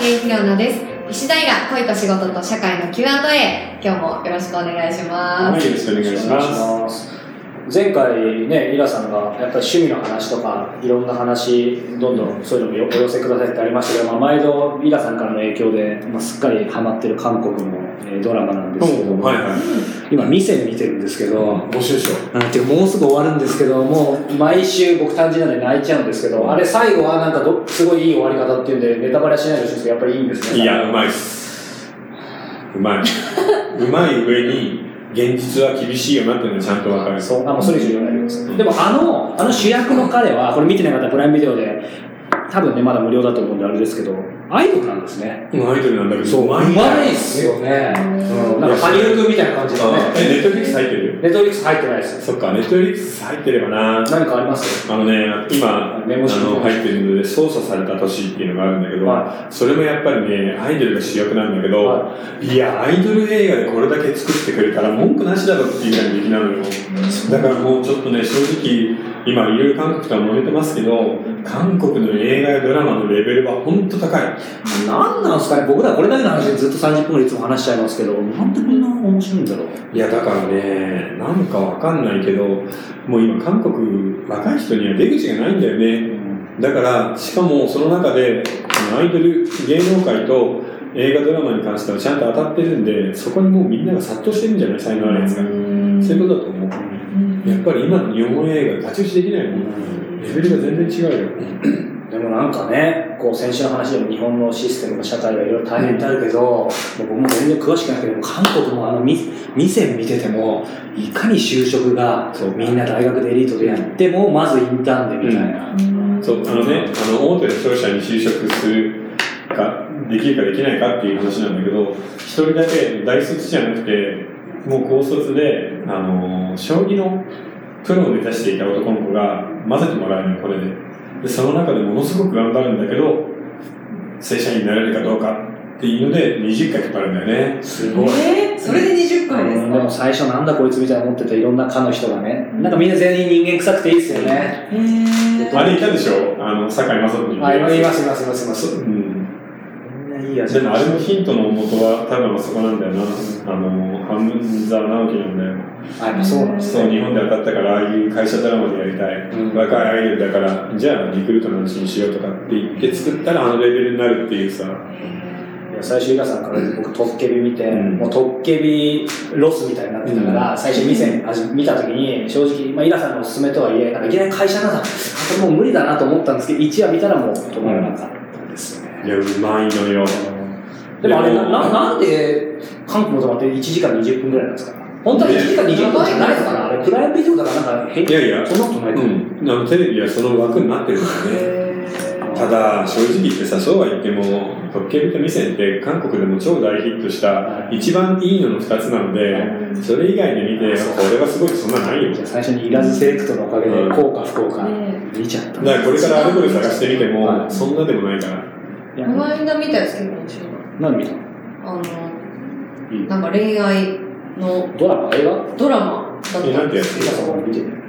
竹井ひろなです。石平恋と仕事と社会の Q&A、今日もよろしくお願いしますはい、よろしくお願いします。す。前回ね、イラさんがやっぱり趣味の話とか、いろんな話、どんどんそういうのもお寄せくださいってありましたけど、まあ、毎度イラさんからの影響で、まあ、すっかりハマってる韓国の、えードラマなんですけども、はいはい。今、店見てるんですけど、募集しよなんてもうすぐ終わるんですけど、もう毎週僕単純なんで泣いちゃうんですけど、あれ最後はなんかどすごいいい終わり方っていうんで、ネタバレはしないでほしいんですけど、やっぱりいいんですう。ね。いや、うまいっす。うまい。うまい上に、現実は厳しいよなっていうのがちゃんとわかる。そう、あ、もうそれ以上言わないでください。でもあの、あの主役の彼は、これ見てなかったらプライムビデオで、多分ね、まだ無料だと思うんであれですけど、アイドルなんですね。うんアイドルなんだけど、そう、うまいっすよね。うんうん、なんか羽生くんみたいな感じでね。え、ネットフリックス入ってる？ネットフリックス入ってないです。そっか、ネットフリックス入ってればな。何かあります？あのね、今、あメモしの、入ってるので、操作された年っていうのがあるんだけど、はそれもやっぱりね、アイドルが主役なんだけど、、はいや、アイドル映画でこれだけ作ってくれたら文句なしだろっていうぐらいの出来なのよ。だからもうちょっとね、正直、今いろいろ韓国とは揉めてますけど、韓国の映画やドラマのレベルは本当高い。何なんですかね？僕らこれだけの話でずっと30分ぐらいいつも話しちゃいますけど、なんでこんな面白いんだろう？いや、だからね、なんかわかんないけど、もう今韓国、若い人には出口がないんだよね。だから、しかもその中で、アイドル、芸能界と映画ドラマに関してはちゃんと当たってるんで、そこにもうみんなが殺到してるんじゃない？才能あるやつが。そういうことだと思う。やっぱり今の日本映画、太刀打ちできないもん。レベルが全然違うよ。でもなんかね、こう先週の話でも日本のシステムの社会がいろいろ大変ってあるけど、もう僕も全然詳しくないけど、韓国もあのみ店見てても、いかに就職がそうみんな大学でエリートでやっても、まずインターンでみたいな。そう、あのね、あの、大手の商社に就職するか、できるかできないかっていう話なんだけど、一人だけ大卒じゃなくて、もう高卒で、あの、将棋のプロを目指していた男の子が混ぜてもらえるの、これで。で、その中でものすごく頑張るんだけど、正社員になれるかどうかっていうので、20回かかるんだよね。すごい。えー、それで20回ですうんでもか最初なんだこいつみたいな思ってたいろんな科の人がね、なんかみんな全員人間臭くていいですよね。へーあれいたでしょ？あの、坂井正人に。あ、います、います、います、います。うん。いいやつ。でもあれのヒントの元は多分あそこなんだよな。あの、半沢直樹なんだよ。あ、やっぱそうなんですそう、ね。日本で当たったから、ああいう会社ドラマでやりたい。うん若いアイドルだから、じゃあリクルートの話にしようとかって言って作ったらあのレベルになるっていうさ。いや最初、イラさんから僕、トッケビ見て、うんもうトッケビロスみたいになってたから、最初店あ見たときに、正直、まあ、イラさんのおすすめとはいえ、なんかいきなり会社なんだ、あこれもう無理だなと思ったんですけど、1話見たらもう止まらなかったや、うまいのよ。でもあれな、ななんで韓国のドラマって1時間20分ぐらいなんですか？本当は1時間20分じゃないのかな？あれ、プライムビデオだからなんか変いやいやそんなことないとう思う。ん。あの、テレビはその枠になってるからね。ただ、正直言ってさ、そうは言っても、特権人店って韓国でも超大ヒットした、一番いいのの2つなので、それ以外で見て、これはすごいそんなないよ。じゃあ最初にいらずセレクトのおかげで、うん効果不効果ね見ちゃった。だからこれからあれこれ探してみても、はいそんなでもないから。この間見たやつ結構面白い。何見た？あの、うんなんか恋愛のドラマ？映画？ドラマだえ、ったなんてやつ？イラさんこれ見てる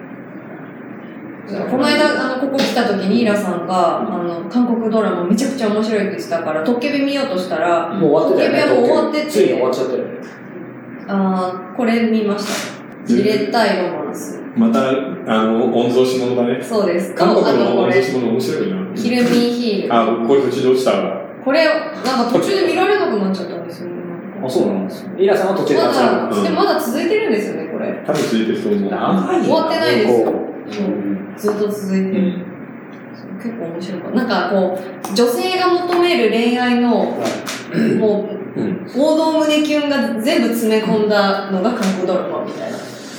この間、あの、ここ来た時にイラさんが、あの、韓国ドラマめちゃくちゃ面白いって言ってたから、トッケビ見ようとしたら、もう終わってたよね。トッケビはもう終わっててついに終わっちゃったよね。あーこれ見ました。じれったいロマンス。また、あの、御曹司者だね。そうです。韓国の御曹、司者面白いな。ヒルミンヒール。あ、これ途中で落ちたわ。これ、なんか途中で見られなくなっちゃったんですよね。あ、そうなんですイラさんは途中でま立ち上がだ、うんでもまだ続いてるんですよね、これ。多分続いてると思う。長いよ終わってないです結構うんずっと続いてる。うん。結構面白いかなんかこう、女性が求める恋愛の、もう、うん。王道胸キュンが全部詰め込んだのが韓国ドラマみたいな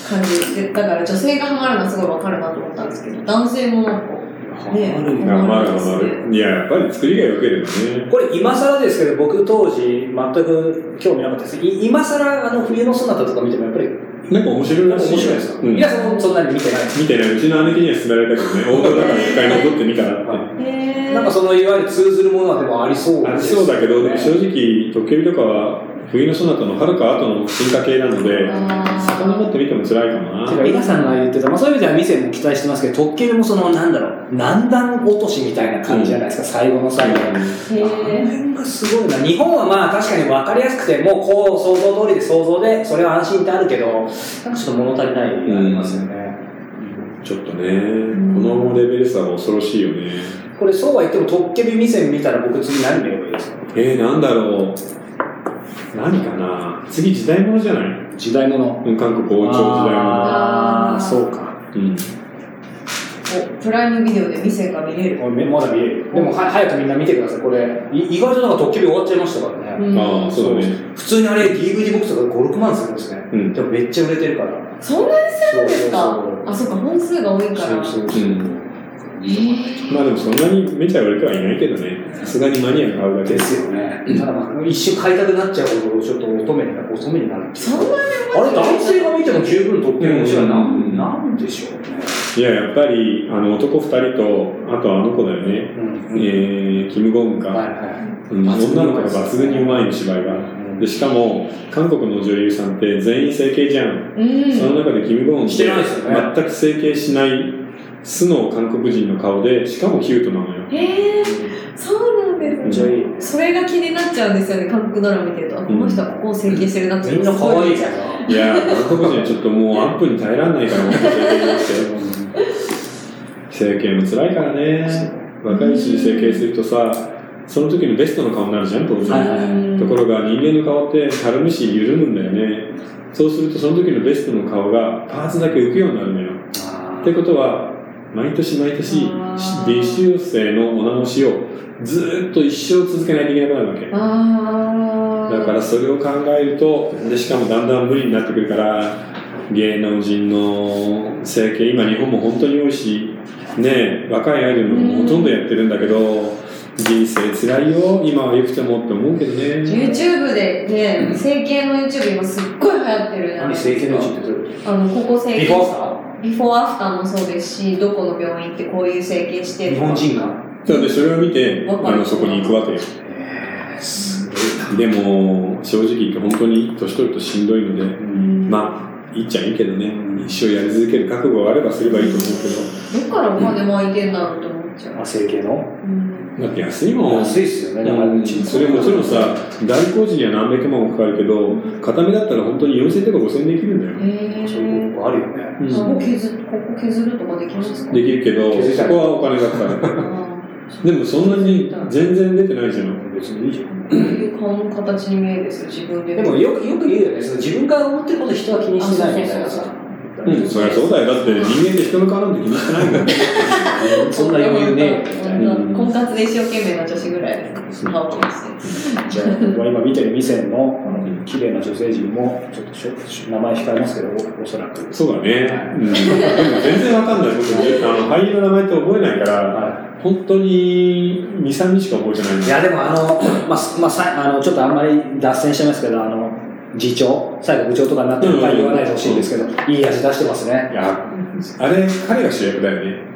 感じで、だから女性がハマるのはすごいわかるなと思ったんですけど、男性もなんか、ねハマるんだ頑張る頑張る。いや、やっぱり作りが良ければね。これ今更ですけど、僕当時全く興味なかったです。い今更あの冬のソナタとか見てもやっぱりなんか面白いらしい。面白いですか、うんイラさんもそんなに見てない見てね、うちの姉貴には勧められたけどね、大田だから一回戻ってみたらって。なんかそのいわゆる通ずるものはでもありそうあですそうだけど、でもね正直、トッケビとかは、冬のソナタのはるか後の進化系なので、あ遡ってみても辛いかもな。てか、イラさんが言ってた、まあ、そういう意味では店も期待してますけど、特急もその、なんだろう、何段落としみたいな感じじゃないですか、最後の最後。ーあのへ辺がすごいな。日本はまあ確かに分かりやすくて、もうこう想像通りで想像で、それは安心ってあるけど、なんかちょっと物足りないありますよね。ちょっとね、このレベル差は恐ろしいよね。これそうは言っても、トッケビ店見たら僕次何見ればいいですか？えー、なんだろう。何かな？次時代物じゃない？時代物。うん韓国王朝時代あー、あーそうか。物。うん。おプライムビデオで店が見れる。これまだ見えるよ。でもは早くみんな見てください。これ、い意外となんかトッケビ終わっちゃいましたからね。うんああ、そうだね。普通にあれ DVD ボックスとか5、6万するんですね。うん。でもめっちゃ売れてるから。そんなにするんですか？そうあ、そうか、本数が多いから。そうそうそう。うん。えーまあでもそんなにめちゃ売れてはいないけどね。さすがにマニアが買うだけで。すよね。ただまあ、一瞬買いたくなっちゃうほど、ちょっと乙女になる、乙女になるそんなにあれ、男性が見ても十分トッケビ面白いな。うんなんでしょうね。いや、やっぱり、あの、男二人と、あとあの子だよね。うん。えー、キム・ゴンか。はいはうん女の子が抜群にうまいの、芝居が。で、しかも、韓国の女優さんって全員整形じゃん。うん。その中でキム・ゴンって全く整形しない素の韓国人の顔で、しかもキュートなのよ。えー、そうなんですい。めっちゃいい。それが気になっちゃうんですよね、韓国ドラマ見てると。あこの人はここを整形してるなって。みんな可愛いじゃん。から。いや、韓国人はちょっともうアップに耐えられないから、もう整形も辛いからね。若いうちに整形するとさ、その時のベストの顔になるじゃん、当然。ところが人間の顔ってたるむし緩むんだよね。そうするとその時のベストの顔がパーツだけ浮くようになるのよ。あってことは、毎年毎年微修正のお直しをずーっと一生続けないといけなくなるわけ。だからそれを考えると、でしかもだんだん無理になってくるから、芸能人の整形、今日本も本当に多いし、ねえ若いアイドルもほとんどやってるんだけど、人生辛いよ、今は良くてもって思うけどね。YouTube でね、整形の YouTube 今すっごい流行ってるじゃない何ですか。整形のうちってどういうこあの、ここ整形。ビフォーアフターもそうですし、どこの病院行ってこういう整形して日本人が。そうで、それを見て、あの、そこに行くわけよ。でも、正直言って本当に年取るとしんどいので、うん。まあ、いいっちゃいいけどね、一生やり続ける覚悟があればすればいいと思うど。っからお金巻いてんだろうと思っちゃう。あ、整形の？うん。けど、だって安いもん。安いっすよね、だからう、うんちそれもちろんさ、大工事には何百万もかかるけど、片目だったら本当に4000とか5000できるんだよ。へそういうー。とこあるよね。うんここ削ここ削るとかできますか？できるけど、そこはお金がかかる。あでもそんなに全然出てないじゃん。別にいいじゃん。ーこういう顔の形に見えるんですよ、自分で。でもよくよく言うよね、その自分が思ってること人は気にしてないみたいなさ。うん、そりゃそうだよ。だって人間で人の顔なんて気にしてないもん。そんな余裕ねえよみたいな。うん婚活で一生懸命な女子ぐらいですか顔気にして。じゃあ、僕は今見てる店のあの綺麗な女性陣も、ちょっとしょ名前控えますけど、おおそらく。そうだね。うん。でも全然わかんない。僕、あの、俳優の名前って覚えないから、は本当に2、3人しか覚えてないんい、や、でもあの、まあ、すまあ、さあのちょっとあんまり脱線しちゃいますけど、あの、次長、最後部長とかになってるのか言わないでほしいんですけど、いい味出してますね。いや、あれ、彼が主役だよね。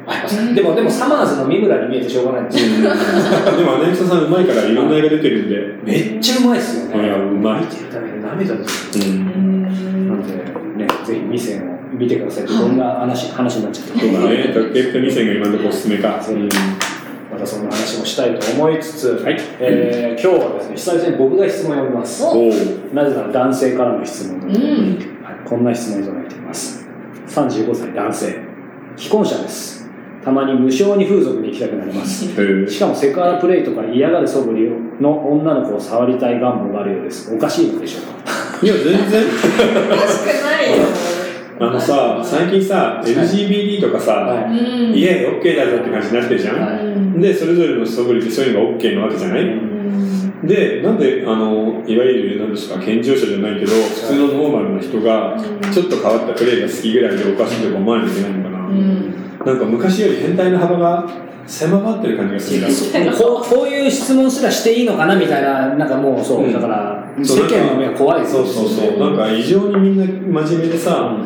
でも、でも、サマーズの三村に見えてしょうがないんですよ。でも、アナウンサーさんうまいからいろんな映画出てるんで、めっちゃうまいっすよね。いや、うまい。見てるために涙ですよ。うん。なんで、ね、ぜひ店を見てください。どんな話、話になっちゃったそうだね。特権と2選が今のところおすすめか。またそんな話もしたいと思いつつ、えー今日はですね、久々に僕が質問を読みます。なぜなら男性からの質問うん。はい、こんな質問をいただいています。35歳男性。既婚者です。たまに無償に風俗に行きたくなります。しかもセクハラプレイとか嫌がる素振りの女の子を触りたい願望があるようです。おかしいのでしょうか？いや、全然。おかしくないよ。あのさ、最近さ、LGBT とかさ、はうん。イエーイ、OK だぞって感じになってるじゃん？で、それぞれの素振りってそういうのが OK なわけじゃない？うんで、なんで、あの、いわゆる、なんですか、健常者じゃないけど、普通のノーマルな人が、ちょっと変わったプレイが好きぐらいでおかしいとか思わないといけないのかな。うん。なんか昔より変態の幅が狭まってる感じがするな。こうこういう質問すらしていいのかなみたいな、なんかもうそう、うんだから、世間の目が怖いですそうそうそう。なんか異常にみんな真面目でさ、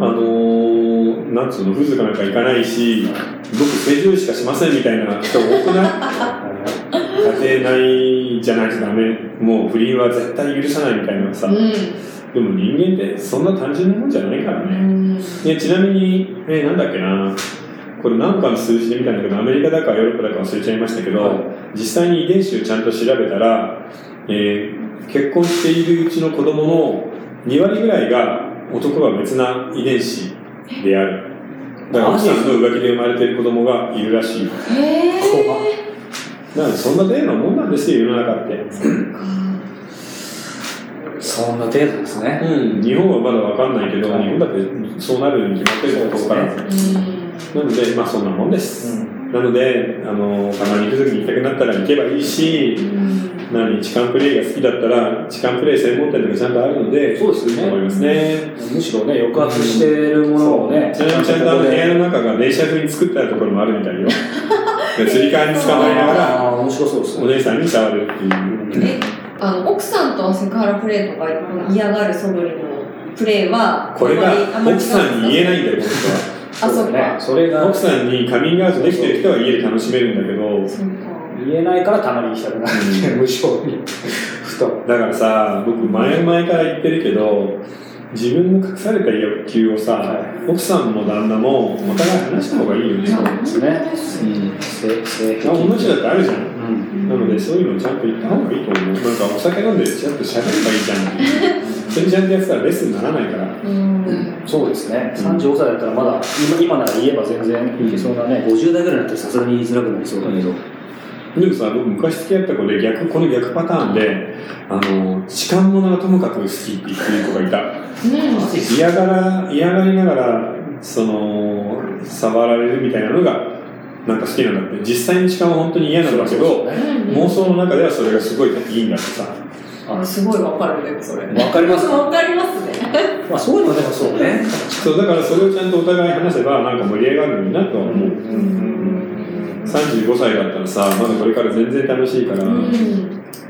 あのー、なんつうの、風俗なんか行かないし、僕、正常しかしませんみたいな人多くない？書きてないじゃないとダメ。もう不倫は絶対許さないみたいなさ、うん。でも人間ってそんな単純なもんじゃないからね、うん。でちなみに、えーなんだっけな。これ何かの数字で見たんだけどアメリカだかヨーロッパだか忘れちゃいましたけど、はい。実際に遺伝子をちゃんと調べたら、えー結婚しているうちの子供の2割ぐらいが男が別な遺伝子であるだから奥さんの浮気で生まれている子供がいるらしいへ怖っー。だからそんな程度のもんなんですよ世の中ってそんな程度ですね。うん、日本はまだわかんないけど、はい日本だってそうなるに決まってるところから、そううん。なので、まあそんなもんです。うんなので、あの、たまに行く時に行きたくなったら行けばいいし、うん何、痴漢プレイが好きだったら、痴漢プレイ専門店とかちゃんとあるので、そうですよね思いますね。むしろね、抑圧してるものをね、ちなみにちゃんとあの部屋の中が電車風に作ってあるところもあるみたいよ。で釣り革に捕まえながら、あー面白そうですね。お姉さんに触るっていう。え、あの、奥さんとセクハラプレイとか嫌がる素振りのプレイは、これが奥さんに言えないんだよ、本あ、そっだねか。それが。奥さんにカミングアウトできてる人は家で楽しめるんだけど。言えないからたまに行きたくなるっていう無性に。ふと。だからさ、僕前々から言ってるけど、自分の隠された欲求をさ、は奥さんも旦那もお互い話した方がいいよね。そうですねうん。性性あ同じだってあるじゃん。うん。なので、そういうのちゃんと言った方がいいと思う。なんかお酒飲んでちゃんと喋ればいいじゃん。それちゃんとやってたらレッスンにならないから。うん。そうですね。35歳だったらまだ、今今なら言えば全然いけそうなね、50代ぐらいになったらさすがに言いづらくなりそうだけど。でもさ、僕昔付き合った子で逆、この逆パターンで、あの、痴漢者がともかく好きって言ってる子がいた。うん。嫌がら、嫌がりながら、その、触られるみたいなのが、なんか好きなんだって。実際に痴漢は本当に嫌なんだけど、妄想の中ではそれがすごいいいんだってさ。あすごいわかるね、それ。わかります？わかりますね。まあそういうのはでもそうね。そう、だからそれをちゃんとお互い話せば、なんか盛り上がるのになとは思う。35歳だったらさ、まだこれから全然楽しいから、うん。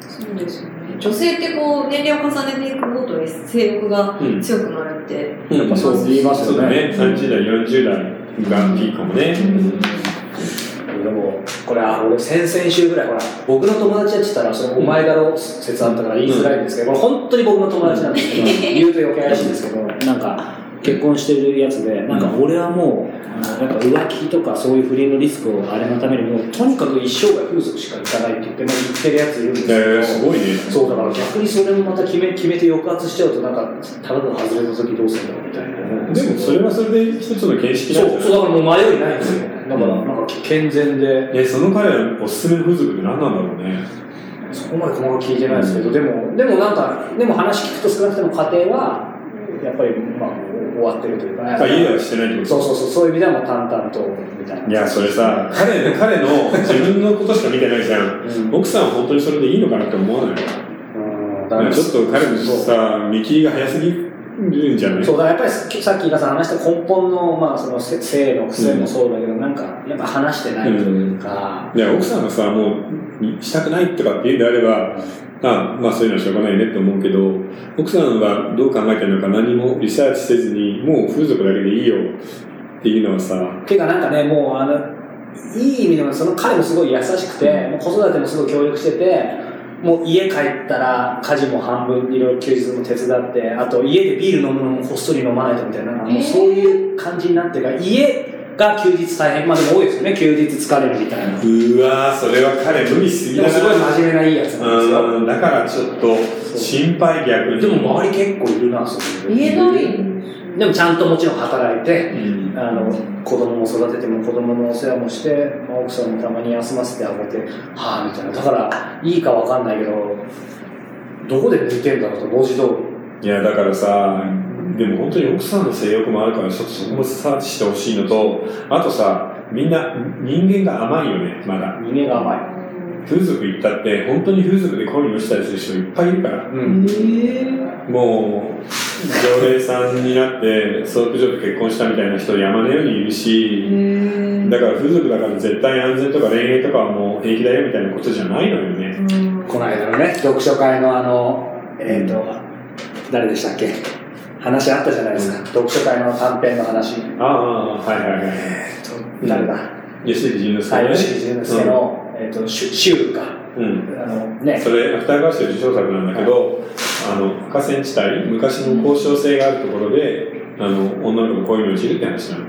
そうですよね。女性ってこう、年齢を重ねていくごとに性欲がうん強くなるって。やっぱそう言いますよねそうだね。30代、40代がピークかもね。でも、これ、あ俺、先々週ぐらい、ほら、僕の友達やってたら、それお前だろ説あったから言いづらいんですけど、これ本当に僕の友達なんですけど、言うと余計怪しいんですけど、なんか、結婚してるやつで、なんか俺はもう、あのやっぱ浮気とかそういう不倫のリスクをあれのためにもう、とにかく一生涯風俗しか行かないって言って、まあ、言ってるやついるんですけど、えー、すごいね。そうだから逆にそれもまた決め決めて抑圧しちゃうとなんかただの外れた時どうするんだろうみたいなでもそれはそれで一つの形式なんそうそうだからもう迷いないんですよだからなんか健全で。え、その彼らのおすすめの風俗って何なんだろうね？そこまで細かく聞いてないですけど、でもでもなんかでも話聞くと少なくとも家庭はやっぱりまあ終わってるというか。ねあ、家ではしてないってこと？そうそうそうそういう意味ではもう淡々とみたいな。いや、それさ、彼の、彼の自分のことしか見てないじゃん。うん。奥さんは本当にそれでいいのかなって思わない？うんちょっと彼のそう。さ、見切りが早すぎ？るんじゃない？そうだやっぱりさっき皆さん話した根本の,、まあそのせ性の癖もそうだけど、なんかやっぱ話してないというか、いや、奥さんがさ、もう、したくないとかって言うんであれば、あまあそういうのはしょうがないねって思うけど、奥さんはどう考えてるのか何もリサーチせずに、もう風俗だけでいいよっていうのはさ、ていうかなんかね、もうあの、いい意味でもその彼もすごい優しくて、もう子育てもすごい協力してて、もう家帰ったら家事も半分いろいろ休日も手伝って、あと家でビール飲むのもこっそり飲まないとみたいな、なんかもうそういう感じになってるから、家が休日大変、まあでも多いですよね、休日疲れるみたいな。うわー、それは彼無理しすぎだな。でもすごい真面目ないいやつなんですよ。うん、だからちょっと心配逆に。でも周り結構いるな、そういう。言えないでもちゃんともちろん働いて、うんあの子供も育てても子供のお世話もして、まあ奥さんもたまに休ませてあげて、はあみたいな。だから、いいかわかんないけど、どこで抜いてんだろうと、文字通り。いや、だからさ、でも本当に奥さんの性欲もあるから、ちょっとそこもサーチしてほしいのと、あとさ、みんな人間が甘いよね、まだ。人間が甘い。風俗行ったって、本当に風俗で恋に落ちたりする人いっぱいいるから。うん。もう、常連さんになって、ソープ嬢と結婚したみたいな人山のようにいるし、だから風俗だから絶対安全とか恋愛とかはもう平気だよみたいなことじゃないのよね。この間のね、読書会のあの、えっ、と、誰でしたっけ？話あったじゃないですか。読書会の短編の話。ああ、はいはいはい。えっと、誰だ？吉木淳之介はい、ね。吉木淳之介の、えっ、と、しゅ週か。うん。あのねそれ、芥川賞受賞作なんだけど、あの、赤線地帯、昔の交渉性があるところで、あの、女の子が恋に落ちるって話なの。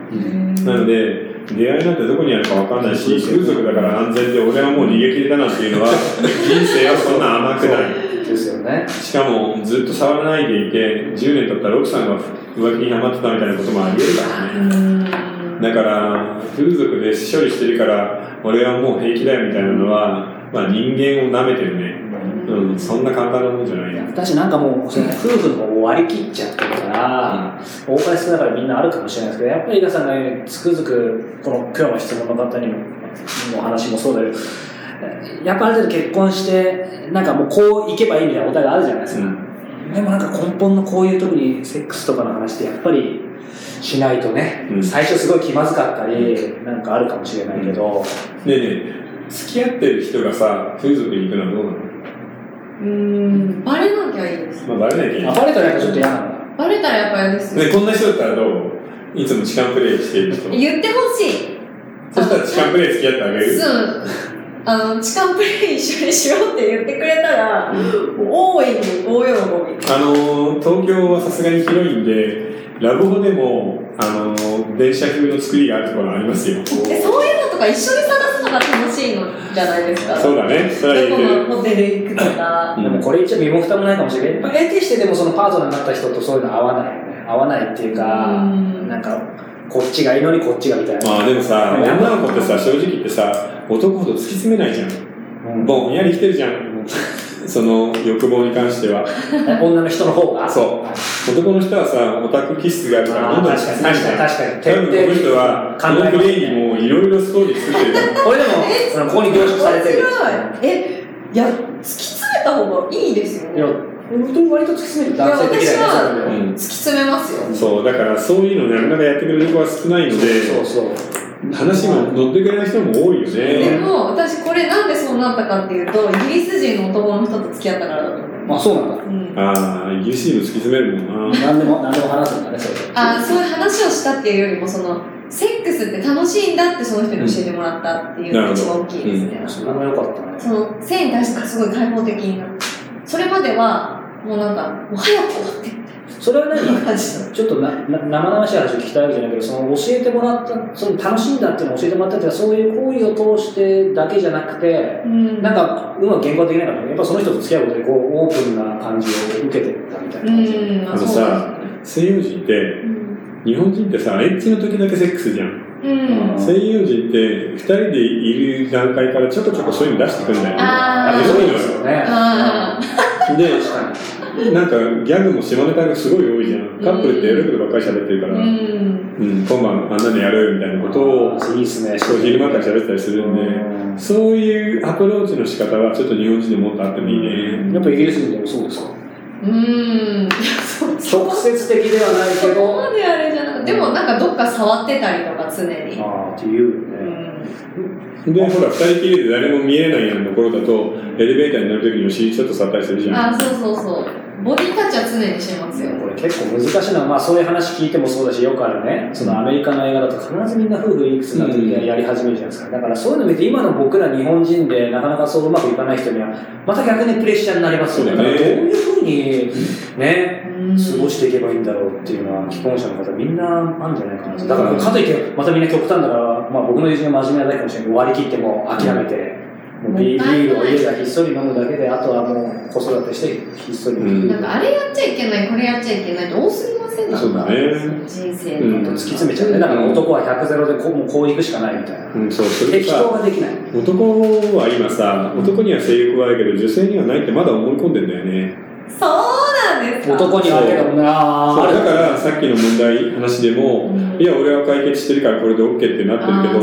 なので、出会いなんてどこにあるか分かんないし、風俗だから安全で俺はもう逃げ切れたなんていうのは、人生はそんな甘くない。ですよねしかも、ずっと触らないでいて、10年経ったら奥さんが浮気にハマってたみたいなこともあり得るからね。だから、風俗で処理してるから、俺はもう平気だよみたいなのは、まあ人間を舐めてるね。うん、そんな簡単なもんじゃないよ。私なんかもうその夫婦の割り切っちゃってるから、多かれ少なかれみんなあるかもしれないですけど、やっぱり皆さんが言うようにつくづく、この今日の質問の方にも、の話もそうだけど、やっぱある程度結婚して、なんかもうこういけばいいみたいなお互いあるじゃないですか。うん。でもなんか根本のこういう特にセックスとかの話ってやっぱりしないとね、うん最初すごい気まずかったり、なんかあるかもしれないけど、ねえねえ、付き合ってる人がさ、風俗に行くのはどうなの？うん、バレなきゃいいです。まあ、バレなきゃいいあ。バレたらやっぱちょっと嫌なんだ。バレたらやっぱ嫌ですよ。ね、こんな人だったらどう？いつも痴漢プレイしている人。言ってほしい。そしたら痴漢プレイ付き合ってあげる？うん。あの、痴漢プレイ一緒にしようって言ってくれたら、大いに大喜び。あのー、東京はさすがに広いんで、ラブホでも、あのー、電車風の作りがあるところありますよ。で、そういうのとか一緒に探すのが楽しいのじゃないですか？そうだね。それはホテル行くとか。うんでもこれ言っちゃ身も蓋もないかもしれないけど、やっぱ得てしてでもそのパートナーになった人とそういうの合わないよね。合わないっていうか、うんなんか、こっちがいいのにこっちがみたいな。まあでもさ、女の子ってさ、正直言ってさ、男ほど突き詰めないじゃん。うんぼんやり来てるじゃん。その欲望に関しては。女の人の方が？そう男の人はさ、オタク気質があるから、どんどん確かに確かに確かに多分この人は、このプレイにもいろいろストーリー作ってる。これでも、そのここに凝縮されてる。え、いや、突き詰めた方がいいですよいやね。、本当に割と突き詰める男性的突き詰めますよ。そう、だからそういうのなかなかやってくれる子は少ないので、そうそう。話も乗ってくれない人も多いよでね。も、私これなんでそうなったかっていうと、イギリス人の男の人と付き合ったからだと思いまあ。そうなんだ。うんああ、イギリス人も突き詰めるもんな。何でも、何でも話すんだね、それで。あそういう話をしたっていうよりも、その、セックスって楽しいんだってその人に教えてもらったっていうのが一番大きいですね。それも良かったね。その、性に対してすごい開放的になって。それまでは、もうなんか、もう早く終わってみそれは何？ちょっとなな生々しい話を聞きたいわけじゃないけど、その教えてもらった、その楽しいんだっていうのを教えてもらったっていうのは、そういう行為を通してだけじゃなくて、うんなんか、うまく言語化できないからね、やっぱその人と付き合うことで、こう、オープンな感じを受けてたみたいな感じ。うん、まあのさ西洋人って、日本人ってさ、エッチの時だけセックスじゃん。うん。うん。西洋人って、二人でいる段階からちょこちょこそういうの出してくんだよね。あーすごいのよですよね。あで、なんかギャグも下ネタがすごい多いじゃん。カップルってやることばっかり喋ってるから、ん。うん、今晩あんなのやるみたいなことを、に。いいっすね。昼間から喋ったりするんで、うんそういうアプローチの仕方はちょっと日本人でもっとあってもいいね。やっぱイギリス人でもそうですか？うん。そ う直接的ではないけそこど、まであれじゃなくて、でもなんかどっか触ってたりとか常に。ああ、っていうようね。ん。で、ほら、二人きりで誰も見えないようなところだと、エレベーターに乗るときにお尻ちょっと触ったりするじゃん。あ、そうそうそう。ボディタッチは常にしてますよ。これ結構難しいのは、まあそういう話聞いてもそうだし、よくあるね、そのアメリカの映画だと必ずみんな夫婦いくつになってうんやり始めるじゃないですか。だからそういうの見て、今の僕ら日本人でなかなかそううまくいかない人には、また逆にプレッシャーになりますよね。そうだねどういうふうにね、うん過ごしていけばいいんだろうっていうのは、既婚者の方みんなあるんじゃないかなと。だから、かといって、またみんな極端だから、まあ僕の友人が真面目なだけかもしれないけど、割り切ってもう諦めて、もうビービールを家でひっそり飲むだけで、あとはもう子育てしてひっそり。うんなんかあれやっちゃいけない、これやっちゃいけないって多すぎませんそうだね人生うんの突き詰めちゃうね。だから男は100ゼロでこうもうこう行くしかないみたいな。うん、そう、それ適さ当ができない。男は今さ、男には性欲はあるけど、女性にはないってまだ思い込んでんだよね。そうなんですか？男にはあるけどもなそう。だからさっきの問題話でも、うん。いや俺は解決してるからこれで OK ってなってる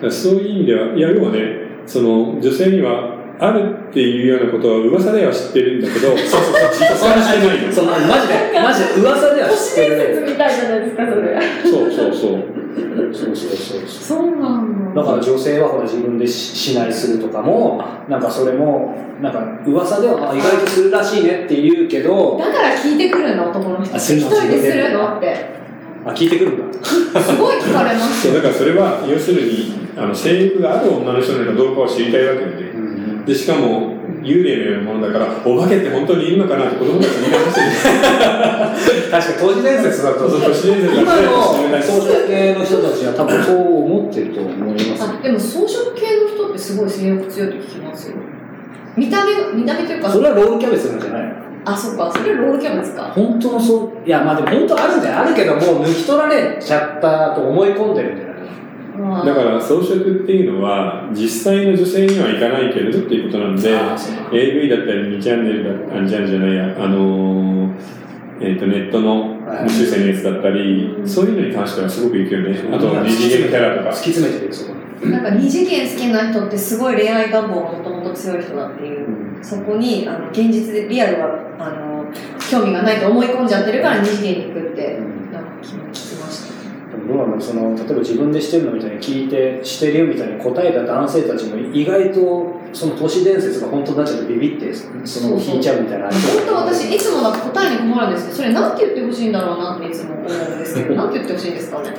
けどそういう意味ではいや要はねその女性にはあるっていうようなことは噂では知ってるんだけど そうそう実感してないのそのマジで、マジで噂では都知ってる。市伝説ね。みたいじゃないですかそれ。そうそうそう。そうそうそうそう。そうなんだ。だから女性はほら自分でししないするとかも、なんかそれも、なんか噂ではあ意外とするらしいねって言うけど、だから聞いてくるの男の人。あするの？一人でするの？って。あ、聞いてくるんだ。すごい聞かれます。そうだからそれは要するにあの性欲がある女の人なのかどうかを知りたいわけよねで、しかも、幽霊のようなものだから、お化けって本当にいるのかなって子供たちに言い話してる。確かに都市伝説だと。都市伝説だ今の装飾系の人たちは多分そう思ってると思います。あでも装飾系の人ってすごい性欲強いと聞きますよ。見た目が見た目というか。それはロールキャベツなんじゃないの？あそっか。それロールキャベツか。本当のそういやまあでも本当あるんじゃない？あるけどもう抜き取られちゃったと思い込んでるんじゃないまあだから装飾っていうのは実際の女性にはいかないけれどっていうことなんで AV だったり2チャンネルだあ2チャンネルじゃないやあのーえー、とネットのはい。無修正のやつだったり、そういうのに関してはすごくいくよね。あと二次元キャラとか。突き詰めてるそこ。になんか二次元好きな人ってすごい恋愛願望がもともと強い人だっていう、そこにあの現実でリアルはあの興味がないと思い込んじゃってるから二次元に行くってなんか聞きましたでもどうなんだろうその例えば自分でしてるのみたいに聞いてしてるよみたいに答えた男性たちも意外とその都市伝説が本当になっちゃってビビってその引いちゃうみたいな本当私いつもなんか答えに困るんですけどそれなんて言ってほしいんだろうなっていつも思うんですけどなんて言ってほしいんですかね。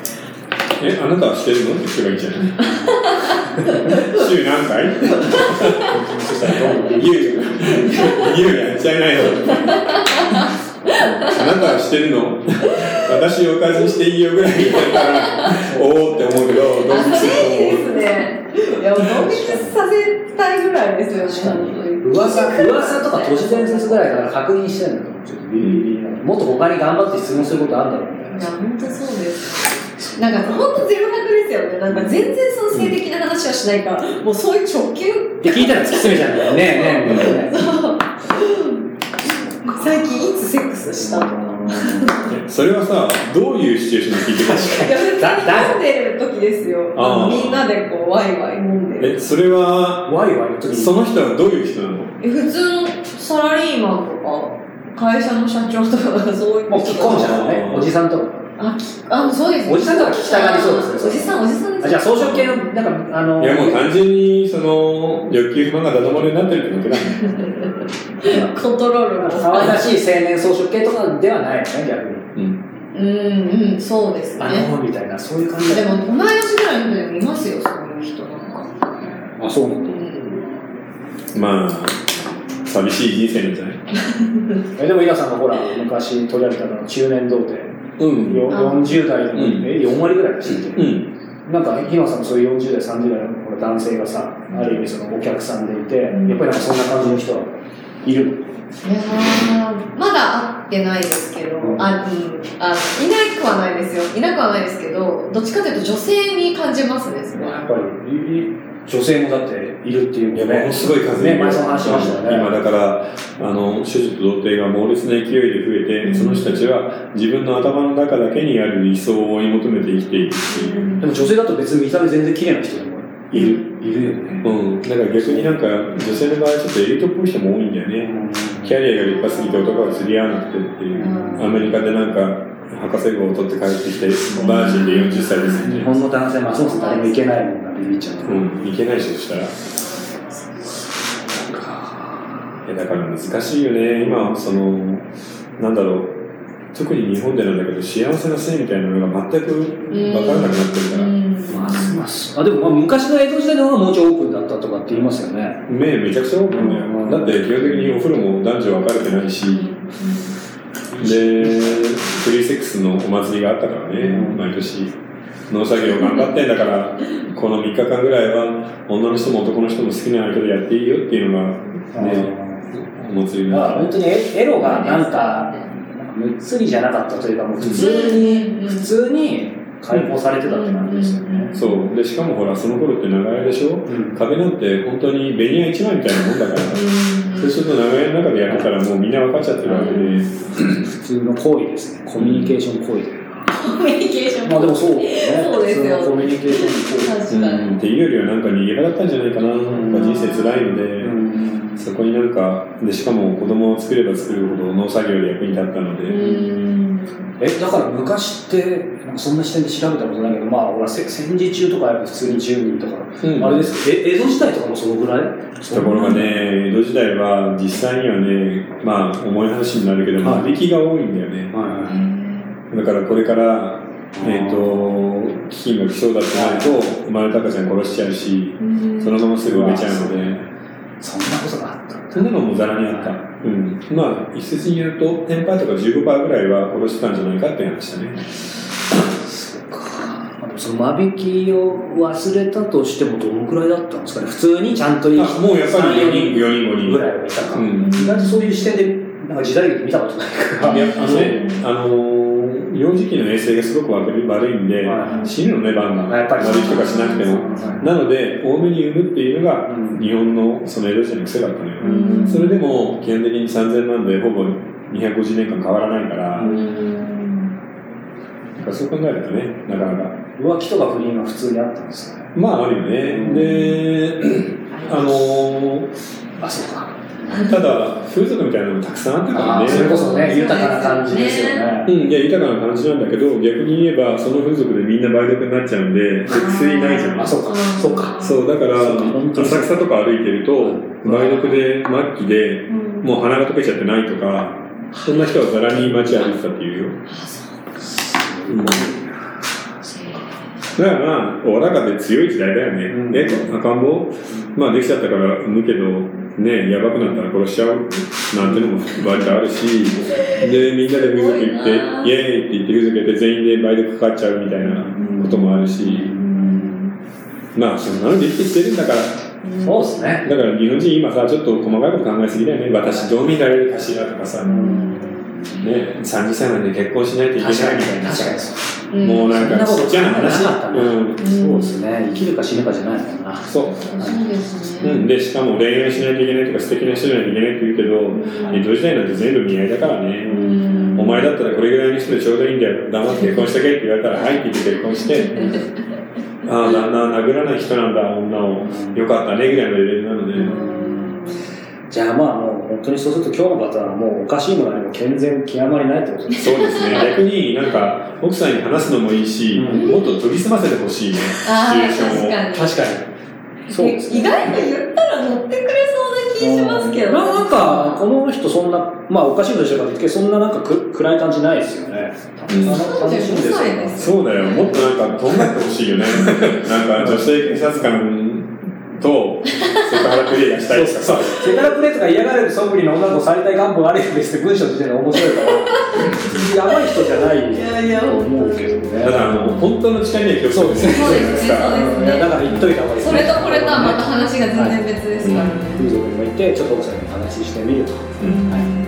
えあなたはしてるの？って人がいいじゃない。週何回？そしたら言う言うやっちゃいないよあなたはしてるの？私おかずにしていいよぐらい言われたらおおって思うけどどうあそするですね。いや同立させたいぐらいですよね本当に。噂噂とか都市伝説ぐらいから確認してるんだと思うちょっとビリビリ。なもっと他に頑張って質問することあるんだろうみたいな。いや、本当そうです。なんか、本当ゼロ百ですよね。なんか、全然その性的な話はしないから、もうそういう直球。で聞いたら突き詰めちゃうんだよね。えねえねえ。ね最近？スしたとか。それはさどういうシチュエーションで聞いてるいや、飲んでる時ですよ。みんなでこう、ワイワイ飲んでる。えそれはワイワイの時にその人はどういう人なの？え普通のサラリーマンとか、会社の社長とか、そういうもう聞こんじゃんねおじさんとかあ、きあ、そうです。おじさんとか聞きたがりそうですねおじさん、おじさんです。あじゃあ装飾系のなんかあのいやもう単純にその欲求不満がダダ漏れになってるってだけだ コントロールが。可愛らしい青年装飾系とかではないよね逆にうんうん、うん、そうですね。あのみたいなそういう感じでも、同い年ぐらいの人でもいますよ、そういう人なんか。あそうなんだうんまあ寂しい人生なんじゃない？えでも、イラさんがほら、昔取り上げたのは中年童貞。うんよあ40代でも、うんえ、4割ぐらい知ってる。うんなんか、日野さんもそういう40代、30代の男性がさ、ある意味そのお客さんでいて、やっぱりそんな感じの人はいる。いやーまだ会ってないですけど、うんあ、うん、あ、いなくはないですよ。いなくはないですけど、どっちかというと女性に感じますね、それは。やっぱり、女性もだっているっていういや、もんね。ものすごい数ね、前その話しましたよね。今だから、あの、手術と童貞が猛烈な勢いで増えて、その人たちは自分の頭の中だけにある理想を追い求めて生きていくっていう。でも女性だと別に見た目全然綺麗な人でもいる。いるよね。うん。だから逆になんか、女性の場合ちょっとエリートっぽい人も多いんだよね。キャリアが立派すぎて男が釣り合わなくてっていう。うんアメリカでなんか、博士号を取って帰ってきて、バージンで40歳ですみたいな。日本の男性、まあそもそも誰もいけないもんな、ビビっちゃう。うん、いけないし、そしたら。いや、だから難しいよね。今、その、なんだろう。特に日本でなんだけど、幸せな性みたいなのが全く分からなくなってるから、まあ、まあ、あでも、まあ、昔の江戸時代の方がもうちょいオープンだったとかって言いますよね。目めちゃくちゃオープンだよ。うんだって基本的にお風呂も男女分かれてないし、で、フリーセックスのお祭りがあったからね、うん毎年。農作業頑張ってんだから、この3日間ぐらいは女の人も男の人も好きな相手でやっていいよっていうのが、ね、お祭りだからだ本当にエエロがなんか、むっつりじゃなかったというか、もう普通に、普通に解放されてたって感じですよね。そう。で、しかもほら、その頃って長屋でしょ？うん壁なんて本当にベニヤ一枚みたいなもんだから、そうすると長屋の中でやってたらもうみんな分かっちゃってるわけで、普通の行為ですね。コミュニケーション行為で。コミュニケーション。まあでもそうですね。そうですよコミュニケーション行為。確かに。うん、っていうよりはなんか逃げ場だったんじゃないかな。なんか人生辛いので、うんそこになんか、で、しかも子供を作れば作るほど農作業で役に立ったので、うん。え、だから昔って、なんかそんな視点で調べたことないけど、まあ、ほら、せ戦時中とかやっぱ普通に10人とか、うん。あれですえ、江戸時代とかもそのぐらい？ところがね、江戸時代は実際にはね、まあ重い話になるけど、はい。間引きが多いんだよね。はい。はい。だからこれから、えっ、と、飢饉が来そうだってなると、生まれた赤ちゃん殺しちゃうし、そのまますぐ埋めちゃうので、そんなことがあったんだそんなのもざらにあった。うん。まあ、一説に言うと、10%とか15%ぐらいは殺してたんじゃないかっていう話だね。そうか。まあでもその間引きを忘れたとしてもどのくらいだったんですかね。普通にちゃんとあもうやっぱり4人、4 4人、5人。ぐらいはいたか。うん。意外とそういう視点で、なんか時代劇見たことないから。いや、あのね、あのー、幼児期の衛生がすごく悪い悪いんで、はい死ぬのね、バンバン。やっぱり悪い人がしなくても。はなので、多めに産むっていうのが、うん日本のその江戸時代の癖だったのよ。うんそれでも、基本的に3000万でほぼ250年間変わらないから、からそう考えるとね、なかなか。浮気とか不倫は普通にあったんですよね。まあ、あるよね。で、あのーあ、そうか。ただ、風俗みたいなのもたくさんあったからあーそれね。こそね、豊かな感じですよね。うん、いや、豊かな感じなんだけど、逆に言えば、その風俗でみんな梅毒になっちゃうんで、薬ないじゃん。あ、そうか。そうか。そう、だから、浅草とか歩いてると、梅毒で末期で、もう鼻が溶けちゃってないとか、そんな人はざらに街歩いてたっていうよ。うんだからまあ、おおらかで強い時代だよね。うんえ、赤ん坊まあできちゃったから産むけど、ね、やばくなったら殺しちゃうなんてのも割とあるし、で、みんなで風俗行って、イエーイって言って風俗やって全員で梅毒かかっちゃうみたいなこともあるし、まあ、そんなので生きてきてるんだから、そうですね。だから日本人今さ、ちょっと細かいこと考えすぎだよね。私どう見られるかしらとかさ、ね、30歳までに結婚しないといけないみたいなさ確かに、そう。もうなんかちっちゃな話。なかったなうん。そうですね。生きるか死ぬかじゃないもんな。そう。そうですね。うん、で、しかも恋愛しないといけないとか素敵な人じゃないといけないって言うけど、江戸時代なんて全部見合いだからね。お前だったらこれぐらいの人でちょうどいいんだよ。黙って結婚しとけって言われたら、はいって言って結婚して、ああ、旦那殴らない人なんだ、女を。よかったね、ぐらいのレベルなので。じゃあまあもう本当にそうすると今日の方はもうおかしいものにも健全極まりないってことですそうですね。逆になんか、奥さんに話すのもいいし、うんもっと研ぎ澄ませてほしいね。ああ、シチュエーションを。確かに。確かに。そうね意外と言ったら乗ってくれそうな気しますけど。ななんか、この人そんな、まあおかしいとしてるかってそんななんかく暗い感じないですよね。うん楽しいんですよ35歳ですそうだよ。もっとなんか、とんがってほしいよね。なんか、女性警察官と、セクハラプレイがしたいとかさ。セカラプレーとか嫌がれるそぶりの女の子されたい願望あるんですって文章の時点で面白いから、やばい人じゃないやいやと思うけどね。ただ、あの、本当の力には気をつけてほしいじゃないですか。そうですねいやだから言っといた方がいいそれとこれとはまた話が全然別ですからね。風俗にも行って、ちょっと奥さんに話してみると。うんはい。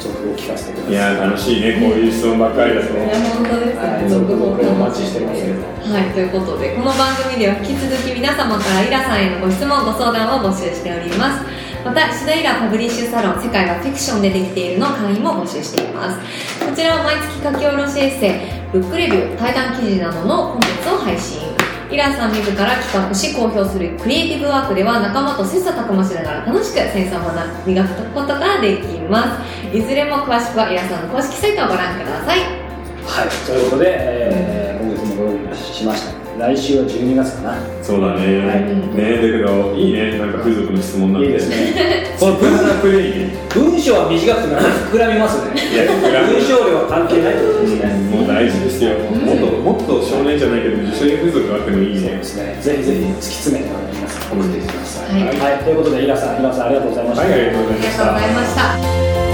ちょっと続報を聞かせてください。いやー、楽しいね。こういう質問ばっかりだと。いや、本当ですね。はい続報をお待ちしてますけど。はい、ということで、この番組では引き続き皆様からイラさんへのご質問、ご相談を募集しております。また、シドイラパブリッシュサロン世界はフィクションでできているの会員も募集しています。こちらは毎月書き下ろしエッセイ、ブックレビュー、対談記事などのコンテンツを配信。イラさん自ら企画し公表するクリエイティブワークでは仲間と切磋琢磨しながら楽しくセンスを学び磨くことができます。いずれも詳しくはイラさんの公式サイトをご覧ください。はい。ということで、えー、今月もご用意しました。来週は12月かな。そうだね。はいねだけど、いいね。なんか風俗の質問なんて。いいですね。このプレイね。文章は短くても膨らみますね。いや、膨らむ文章量は関係ないってことですね。もう大事ですよ。もっと、もっとじゃないけど、女性風俗があってもいいねそうで。すね。ぜひぜひ突き詰めて皆さん送ってください。はいはい。ということで、イラさん、イラさんありがとうございました。はい、ありがとうございましたありがとうございました。